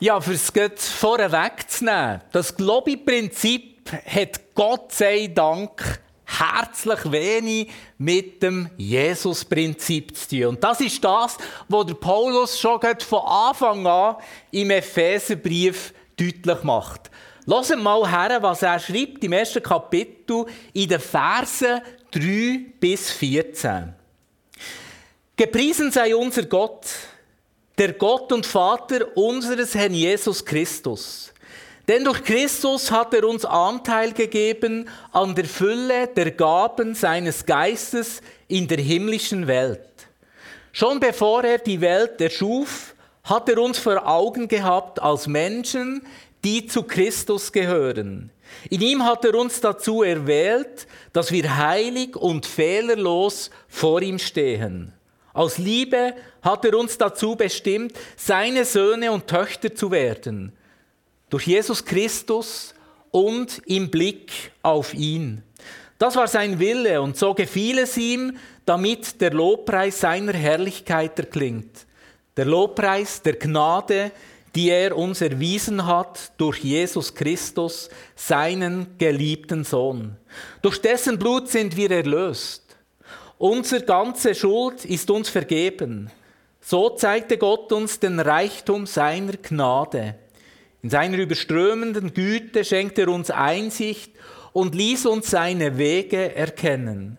Ja, fürs es vorher wegzunehmen. Das Globi-Prinzip hat Gott sei Dank herzlich wenig mit dem Jesus-Prinzip zu tun. Und das ist das, was der Paulus schon von Anfang an im Epheserbrief deutlich macht. Lasst mal her, was er schreibt im ersten Kapitel in den Versen 3 bis 14. Gepriesen sei unser Gott, der Gott und Vater unseres Herrn Jesus Christus. Denn durch Christus hat er uns Anteil gegeben an der Fülle der Gaben seines Geistes in der himmlischen Welt. Schon bevor er die Welt erschuf, hat er uns vor Augen gehabt als Menschen, die zu Christus gehören. In ihm hat er uns dazu erwählt, dass wir heilig und fehlerlos vor ihm stehen. Aus Liebe hat er uns dazu bestimmt, seine Söhne und Töchter zu werden. Durch Jesus Christus und im Blick auf ihn. Das war sein Wille und so gefiel es ihm, damit der Lobpreis seiner Herrlichkeit erklingt. Der Lobpreis der Gnade, die er uns erwiesen hat durch Jesus Christus, seinen geliebten Sohn. Durch dessen Blut sind wir erlöst. Unsere ganze Schuld ist uns vergeben. So zeigte Gott uns den Reichtum seiner Gnade. In seiner überströmenden Güte schenkte er uns Einsicht und ließ uns seine Wege erkennen.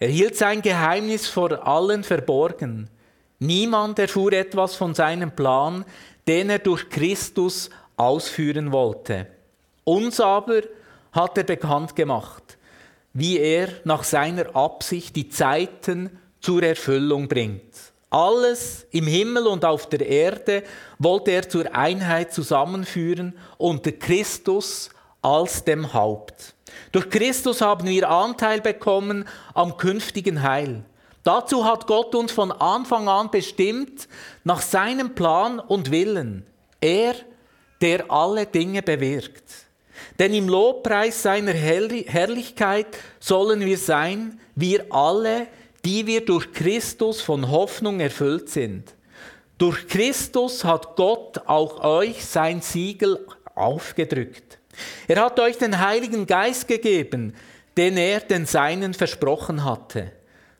Er hielt sein Geheimnis vor allen verborgen. Niemand erfuhr etwas von seinem Plan, den er durch Christus ausführen wollte. Uns aber hat er bekannt gemacht wie er nach seiner Absicht die Zeiten zur Erfüllung bringt. Alles im Himmel und auf der Erde wollte er zur Einheit zusammenführen unter Christus als dem Haupt. Durch Christus haben wir Anteil bekommen am künftigen Heil. Dazu hat Gott uns von Anfang an bestimmt nach seinem Plan und Willen. Er, der alle Dinge bewirkt. Denn im Lobpreis seiner Herrlichkeit sollen wir sein, wir alle, die wir durch Christus von Hoffnung erfüllt sind. Durch Christus hat Gott auch euch sein Siegel aufgedrückt. Er hat euch den Heiligen Geist gegeben, den er den Seinen versprochen hatte,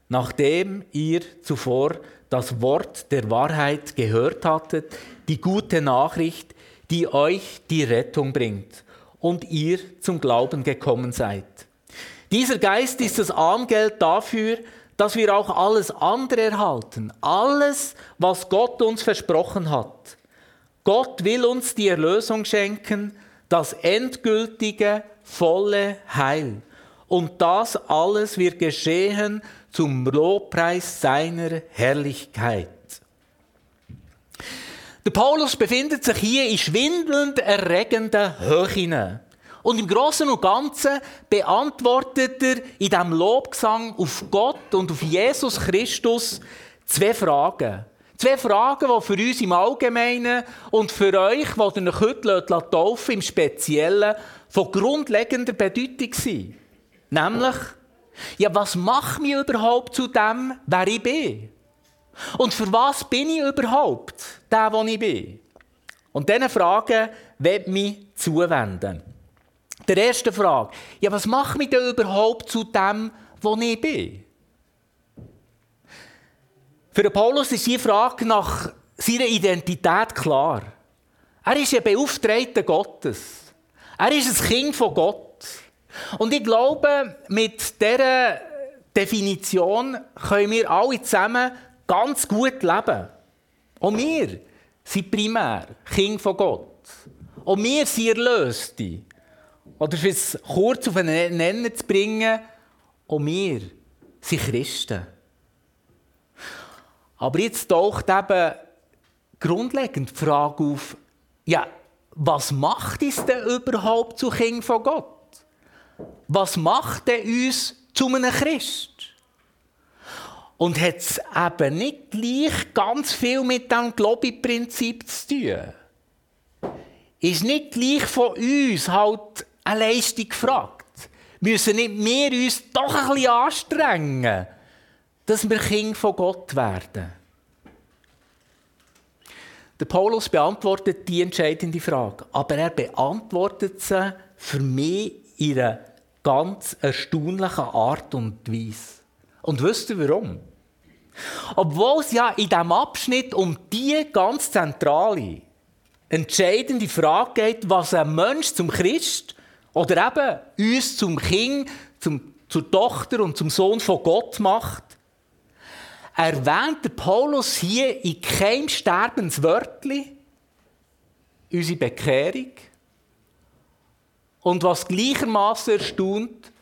nachdem ihr zuvor das Wort der Wahrheit gehört hattet, die gute Nachricht, die euch die Rettung bringt und ihr zum Glauben gekommen seid. Dieser Geist ist das Armgeld dafür, dass wir auch alles andere erhalten. Alles, was Gott uns versprochen hat. Gott will uns die Erlösung schenken, das endgültige, volle Heil. Und das alles wird geschehen zum Lobpreis seiner Herrlichkeit. Der Paulus befindet sich hier in schwindelnd erregenden Höhen. Und im Großen und Ganzen beantwortet er in diesem Lobgesang auf Gott und auf Jesus Christus zwei Fragen. Zwei Fragen, die für uns im Allgemeinen und für euch, die ihr euch heute taufen im Speziellen, von grundlegender Bedeutung sind. Nämlich, ja, was macht mich überhaupt zu dem, wer ich bin? Und für was bin ich überhaupt der, wo ich bin? Und diese Fragen wird mich zuwenden. Der erste Frage, ja, was macht mich denn überhaupt zu dem, wo ich bin? Für Paulus ist die Frage nach seiner Identität klar. Er ist ein Beauftragter Gottes. Er ist ein Kind von Gott. Und ich glaube, mit dieser Definition können wir alle zusammen ganz gut leben. Und wir sind primär Kind von Gott. Und wir sind Erlöste. Oder für es kurz auf einen Nenner zu bringen, und wir sind Christen. Aber jetzt taucht eben grundlegend die Frage auf, ja, was macht uns denn überhaupt zu Kind von Gott? Was macht denn uns zu einem Christ? Und hat es eben nicht gleich ganz viel mit dem Globi-Prinzip zu tun. Ist nicht gleich von uns halt eine Leistung gefragt. Müssen nicht wir uns doch ein bisschen anstrengen, dass wir Kinder von Gott werden? Der Paulus beantwortet die entscheidende Frage, aber er beantwortet sie für mich in einer ganz erstaunlichen Art und Weise. Und wisst ihr warum? Obwohl es ja in diesem Abschnitt um die ganz zentrale, entscheidende Frage geht, was ein Mensch zum Christ oder eben uns zum Kind, zum, zur Tochter und zum Sohn von Gott macht, erwähnt der Paulus hier in keinem Sterbenswörtli unsere Bekehrung. Und was gleichermaßen erstaunt,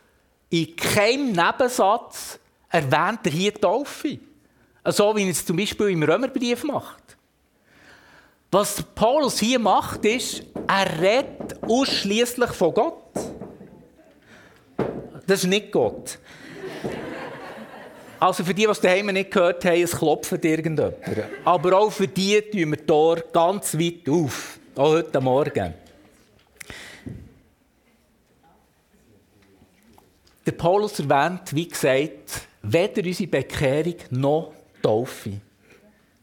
in keinem Nebensatz erwähnt er hier die Taufe. So wie er es zum Beispiel im Römerbrief macht. Was Paulus hier macht, ist, er redet ausschließlich von Gott. Das ist nicht Gott. Also für die, die es daheim nicht gehört haben, es klopft irgendjemand. Aber auch für die tun wir Tor ganz weit auf. Auch heute Morgen. Der Paulus erwähnt, wie gesagt, weder unsere Bekehrung noch Taufe.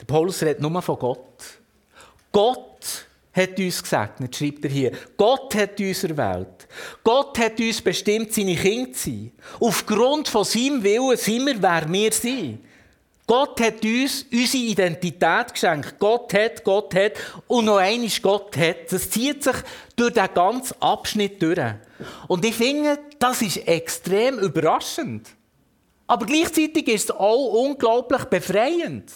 Der Paulus redet nur von Gott. Gott hat uns gesegnet, schreibt er hier. Gott hat uns erwählt. Gott hat uns bestimmt, seine Kinder zu sein. Aufgrund von seinem Willen sind wir, wer wir sind. Gott hat uns unsere Identität geschenkt. Gott hat, Gott hat und noch einmal Gott hat. Das zieht sich durch den ganzen Abschnitt durch. Und ich finde, das ist extrem überraschend. Aber gleichzeitig ist es auch unglaublich befreiend.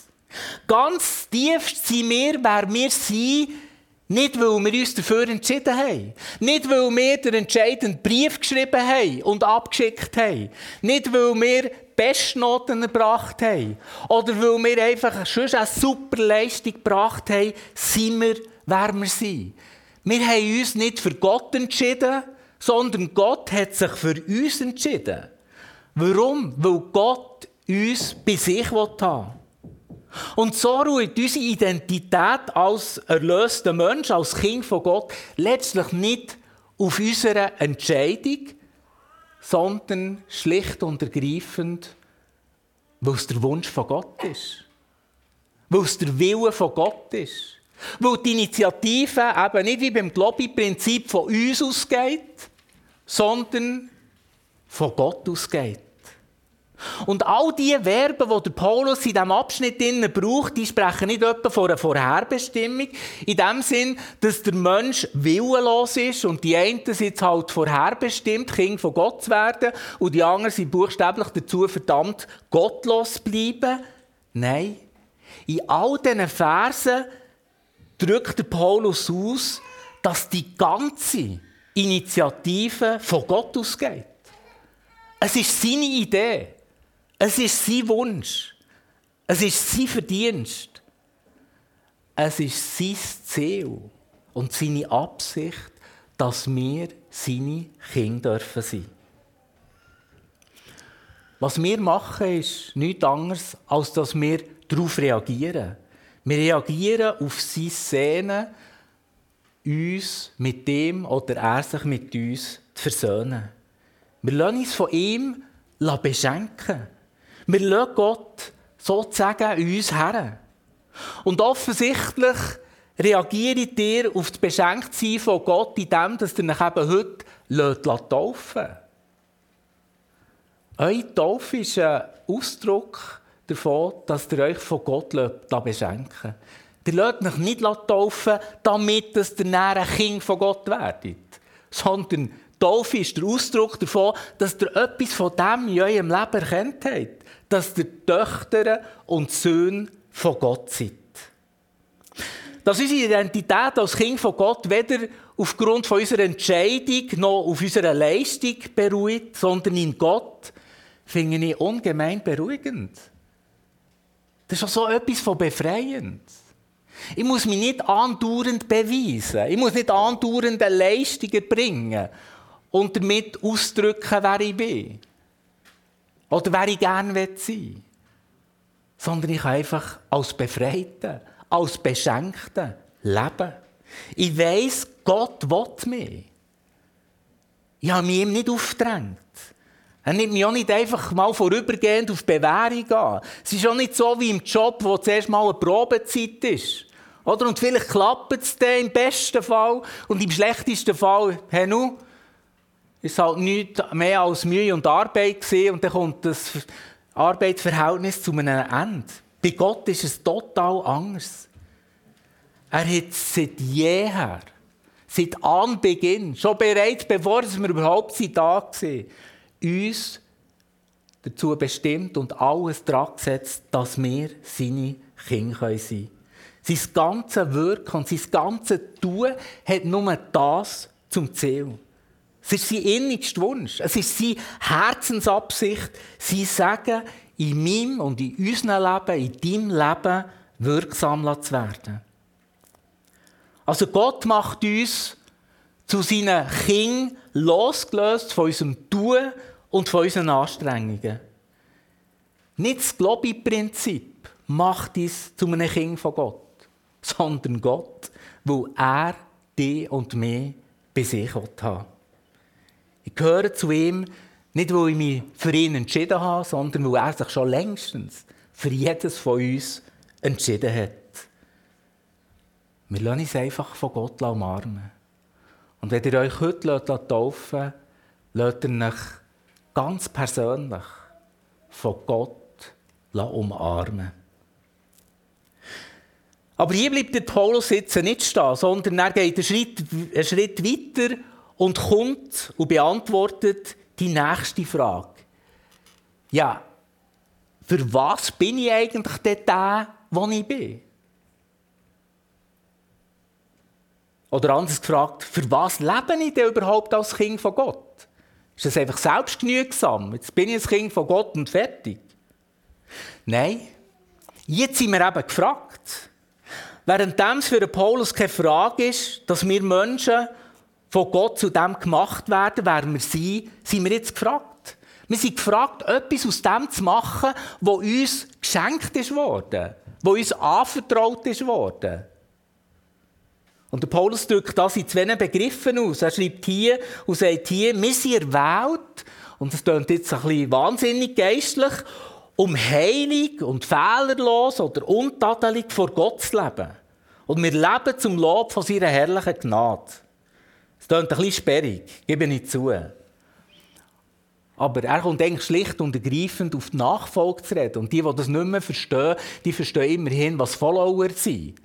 Ganz tiefst sind wir, wer wir sind, nicht, weil wir uns dafür entschieden haben. Nicht, weil wir den entscheidenden Brief geschrieben haben und abgeschickt haben. Nicht, weil wir Bestnoten erbracht haben. Oder weil wir einfach schon eine super Leistung gebracht haben, sind wir, wer wir sind. Wir haben uns nicht für Gott entschieden, sondern Gott hat sich für uns entschieden. Warum? Weil Gott uns bei sich haben will. Und so ruht unsere Identität als erlöster Mensch, als Kind von Gott, letztlich nicht auf unserer Entscheidung, sondern schlicht und ergreifend, weil es der Wunsch von Gott ist. Weil es der Wille von Gott ist. Weil die Initiative eben nicht wie beim Globi-Prinzip von uns ausgeht, sondern von Gott ausgeht. Und all die Verben, die der Paulus in diesem Abschnitt braucht, die sprechen nicht etwa von einer Vorherbestimmung, in dem Sinn, dass der Mensch willenlos ist und die einen sind halt vorherbestimmt, Kind von Gott zu werden und die anderen sind buchstäblich dazu verdammt, gottlos zu bleiben. Nein, in all diesen Versen drückt der Paulus aus, dass die ganze Initiative von Gott ausgeht. Es ist seine Idee. Es ist sein Wunsch. Es ist sein Verdienst. Es ist sein Ziel und seine Absicht, dass wir seine Kinder dürfen sein. Was wir machen, ist nichts anderes, als dass wir darauf reagieren. Wir reagieren auf seine Szene, uns mit dem oder er sich mit uns zu versöhnen. Wir lassen uns von ihm beschenken. Wir lassen Gott sozusagen in uns her. Und offensichtlich reagiert ihr auf das Beschenktsein von Gott, indem dass ihr euch eben heute taufen lässt. Eure Taufe ist ein Ausdruck davon, dass ihr euch von Gott beschenken lasst. Ihr lasst euch nicht taufen, damit ihr ein Kind von Gott werdet, sondern Taufe ist der Ausdruck davon, dass ihr etwas von dem in eurem Leben erkennt habt dass ihr Töchter und Söhne von Gott seid. Dass unsere Identität als Kind von Gott weder aufgrund von unserer Entscheidung noch auf unserer Leistung beruht, sondern in Gott, finde ich ungemein beruhigend. Das ist auch so etwas von befreiend. Ich muss mich nicht andauernd beweisen. Ich muss nicht andauernd Leistungen bringen und damit ausdrücken, wer ich bin. Oder wer ich gerne sein will. Sondern ich kann einfach als Befreiter, als Beschenkter leben. Ich weiss, Gott will mich. Ich habe mich ihm nicht aufgedrängt. Er nimmt mich auch nicht einfach mal vorübergehend auf Bewährung an. Es ist auch nicht so wie im Job, wo zuerst mal eine Probezeit ist. Oder? Und vielleicht klappt es dann im besten Fall und im schlechtesten Fall, hey, nu, ist halt nichts mehr als Mühe und Arbeit und dann kommt das Arbeitsverhältnis zu einem Ende. Bei Gott ist es total anders. Er hat seit jeher, seit Anbeginn, schon bereits bevor wir überhaupt da waren, uns dazu bestimmt und alles daran gesetzt, dass wir seine Kinder sein können. Sein ganzes Wirken und sein ganzes Tun hat nur das zum Ziel. Es ist sein innigster Wunsch. Es ist seine Herzensabsicht, sein Sagen in meinem und in unserem Leben, in deinem Leben wirksam zu werden. Also Gott macht uns zu seinen Kindern losgelöst von unserem Tun und von unseren Anstrengungen. Nicht das Globi-Prinzip macht uns zu einem Kind von Gott, sondern Gott, wo er dich und mich bei sich hat. Ich gehöre zu ihm, nicht weil ich mich für ihn entschieden habe, sondern weil er sich schon längstens für jedes von uns entschieden hat. Wir lassen uns einfach von Gott umarmen. Und wenn ihr euch heute taufen lasst, lasst ihr euch ganz persönlich von Gott umarmen. Aber hier bleibt der Paulus jetzt nicht stehen, sondern er geht einen Schritt, einen Schritt weiter und kommt und beantwortet die nächste Frage. Ja, für was bin ich eigentlich der, wo ich bin? Oder anders gefragt, für was lebe ich denn überhaupt als Kind von Gott? Ist das einfach selbstgenügsam? Jetzt bin ich ein Kind von Gott und fertig. Nein, jetzt sind wir eben gefragt. Während es für Paulus keine Frage ist, dass wir Menschen von Gott zu dem gemacht werden, wer wir sind, sind wir jetzt gefragt. Wir sind gefragt, etwas aus dem zu machen, was uns geschenkt ist worden, was uns anvertraut ist worden. Und der Paulus drückt das in zwei Begriffen aus. Er schreibt hier und sagt hier, wir sind erwählt, und das klingt jetzt ein bisschen wahnsinnig geistlich, um heilig und fehlerlos oder untadelig vor Gott zu leben. Und wir leben zum Lob von seiner herrlichen Gnade. Klingt ein bisschen sperrig, gebe ich zu. Aber er kommt eigentlich schlicht und ergreifend auf die Nachfolge zu reden. Und die, die das nicht mehr verstehen, die verstehen immerhin, was Follower sind.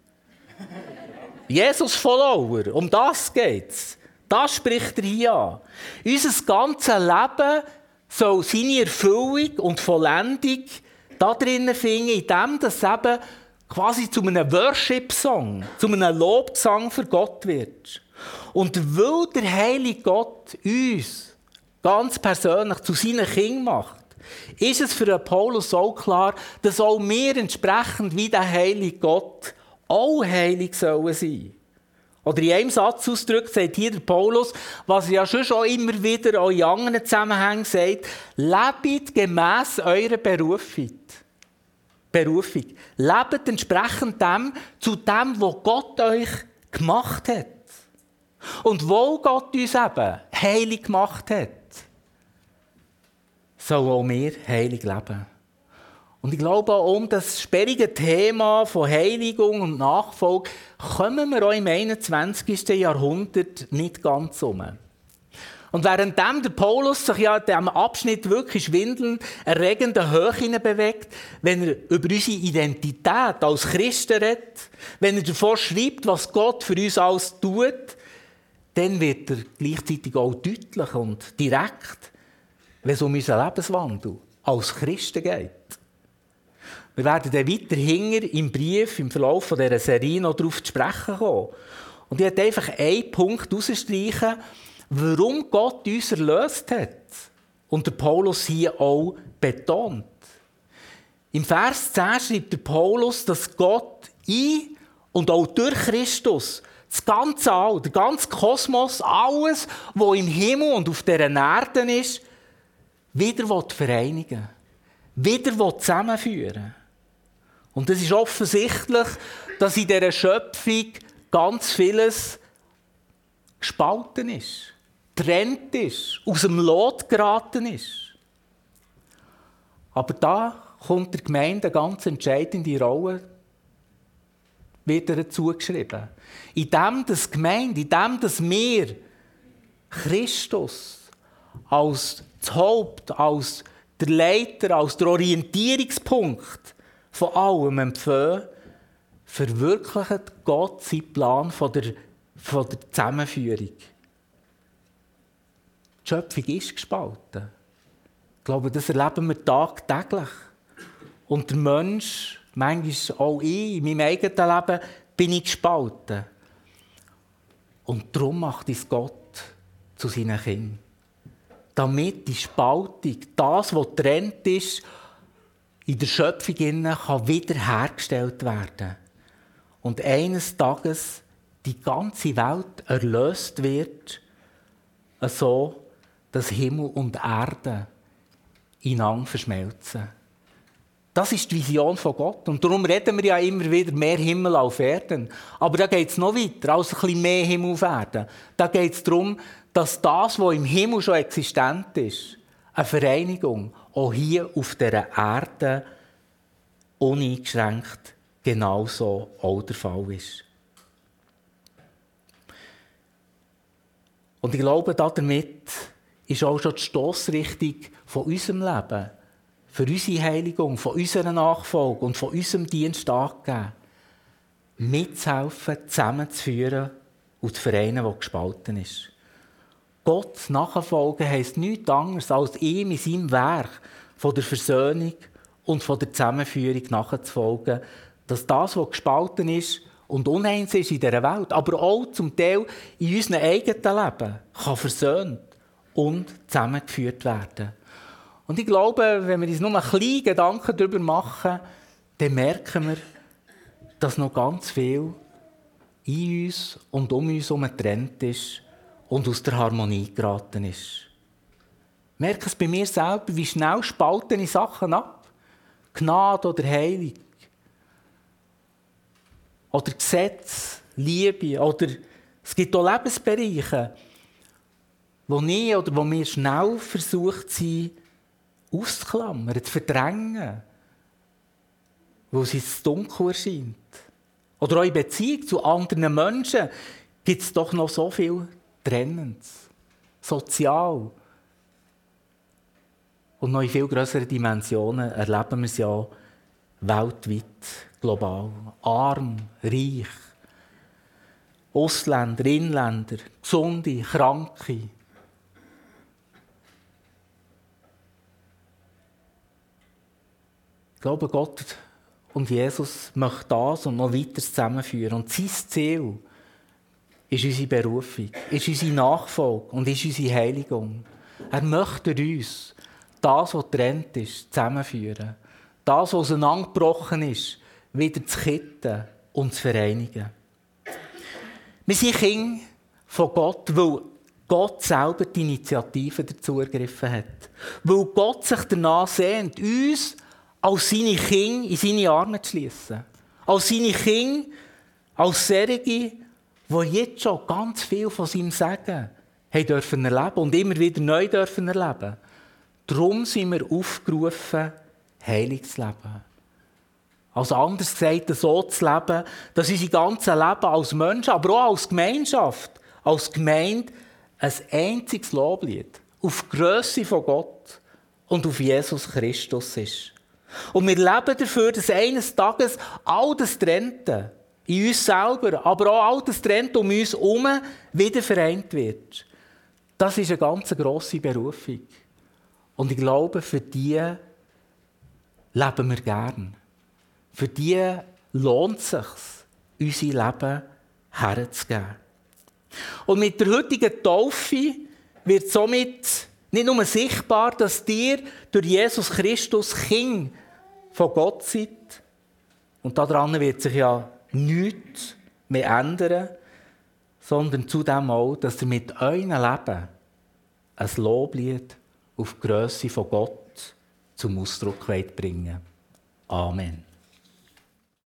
Jesus-Follower, um das geht es. Das spricht er hier an. Unser ganzes Leben soll seine Erfüllung und Vollendung da drinnen finden, in dem, dass eben quasi zu einem Worship-Song, zu einem Lobgesang für Gott wird. Und weil der heilige Gott uns ganz persönlich zu seinen Kindern macht, ist es für Paulus auch klar, dass auch wir entsprechend wie der heilige Gott auch heilig sollen sein. Oder in einem Satz ausdrückt, sagt hier der Paulus, was ja schon, schon immer wieder auch in anderen Zusammenhängen sagt, lebt gemäss eurer Berufung. Berufung. Lebt entsprechend dem, zu dem, was Gott euch gemacht hat. Und wo Gott uns eben heilig gemacht hat, soll auch wir heilig leben. Und ich glaube, um das sperrige Thema von Heiligung und Nachfolge kommen wir auch im 21. Jahrhundert nicht ganz um. Und währenddem der Paulus sich ja in diesem Abschnitt wirklich schwindelnd erregende Höhe bewegt, wenn er über unsere Identität als Christen redet, wenn er davor schreibt, was Gott für uns alles tut, dann wird er gleichzeitig auch deutlich und direkt, wenn es um unseren Lebenswandel als Christen geht. Wir werden dann weiter hinger im Brief, im Verlauf dieser Serie noch darauf zu sprechen kommen. Und ich werde einfach einen Punkt herausstreichen, warum Gott uns erlöst hat. Und der Paulus hier auch betont. Im Vers 10 schreibt der Paulus, dass Gott in und auch durch Christus das ganze All, der ganze Kosmos, alles, was im Himmel und auf dieser Erde ist, wieder vereinigen. Wieder zusammenführen. Und es ist offensichtlich, dass in dieser Schöpfung ganz vieles gespalten ist, trennt ist, aus dem Lot geraten ist. Aber da kommt der Gemeinde eine ganz entscheidende Rolle. Wird er zugeschrieben. In dem, dass Gemeinde, in dem, dass wir Christus als das Haupt, als der Leiter, als der Orientierungspunkt von allem empfehlen, verwirklicht Gott seinen Plan von der, von der Zusammenführung. Die Schöpfung ist gespalten. Ich glaube, das erleben wir tagtäglich. Und der Mensch, manchmal auch ich, in meinem eigenen Leben, bin ich gespalten. Und darum macht es Gott zu seinen Kindern. Damit die Spaltung, das, was trennt ist, in der Schöpfung kann wiederhergestellt werden. Und eines Tages die ganze Welt erlöst wird, so dass Himmel und Erde ineinander verschmelzen. Das ist die Vision von Gott. Und darum reden wir ja immer wieder mehr Himmel auf Erden. Aber da geht es noch weiter, als ein bisschen mehr Himmel auf Erden. Da geht es darum, dass das, was im Himmel schon existent ist, eine Vereinigung, auch hier auf dieser Erde uneingeschränkt genauso auch der Fall ist. Und ich glaube, damit ist auch schon die Stossrichtung von unserem Leben, für unsere Heiligung, von unserer Nachfolge und von unserem Dienst angegeben, mitzuhelfen, zusammenzuführen und zu vereinen, was gespalten ist. Gott nachfolgen heisst nichts anderes, als ihm in seinem Werk von der Versöhnung und von der Zusammenführung nachzufolgen, dass das, was gespalten ist und uneins ist in dieser Welt, aber auch zum Teil in unserem eigenen Leben, kann versöhnt und zusammengeführt werden. Und ich glaube, wenn wir uns nur ein kleine Gedanken darüber machen, dann merken wir, dass noch ganz viel in uns und um uns herum getrennt ist und aus der Harmonie geraten ist. Ich merke es bei mir selber, wie schnell spalten Sachen ab. Gnade oder Heilung. Oder Gesetz, Liebe. Oder es gibt auch Lebensbereiche, wo nie oder wo wir schnell versucht sind, auszuklammern, zu verdrängen, wo es ins Dunkel erscheint. Oder auch in Beziehung zu anderen Menschen gibt es doch noch so viel Trennendes. Sozial. Und noch in viel größeren Dimensionen erleben wir es ja weltweit, global. Arm, reich. Ausländer, Inländer, Gesunde, Kranke. Glaube, Gott und Jesus möchten das und noch weiter zusammenführen. Und sein Ziel ist unsere Berufung, ist unsere Nachfolge und ist unsere Heiligung. Er möchte uns das, was trennt ist, zusammenführen. Das, was auseinandergebrochen ist, wieder zu kitten und zu vereinigen. Wir sind Kinder von Gott, weil Gott selber die Initiative dazu ergriffen hat. Weil Gott sich danach sehnt, uns als seine Kinder in seine Arme zu schließen. Als seine Kinder, als Serge, die jetzt schon ganz viel von seinem Sagen haben dürfen erleben und immer wieder neu dürfen erleben. Darum sind wir aufgerufen, heilig zu leben. Also anders gesagt, so zu leben, dass unser ganzes Leben als Mensch, aber auch als Gemeinschaft, als Gemeinde, ein einziges Loblied auf die Grösse von Gott und auf Jesus Christus ist. Und wir leben dafür, dass eines Tages all das Trennte in uns selber, aber auch all das Trennte um uns herum wieder vereint wird. Das ist eine ganz grosse Berufung. Und ich glaube, für die leben wir gern. Für die lohnt es sich, unser Leben herzugeben. Und mit der heutigen Taufe wird somit nicht nur sichtbar, dass dir durch Jesus Christus Kind von Gott seid. Und daran wird sich ja nichts mehr ändern, sondern zudem auch, dass ihr mit eurem Leben ein Loblied auf die Grösse von Gott zum Ausdruck bringen Amen.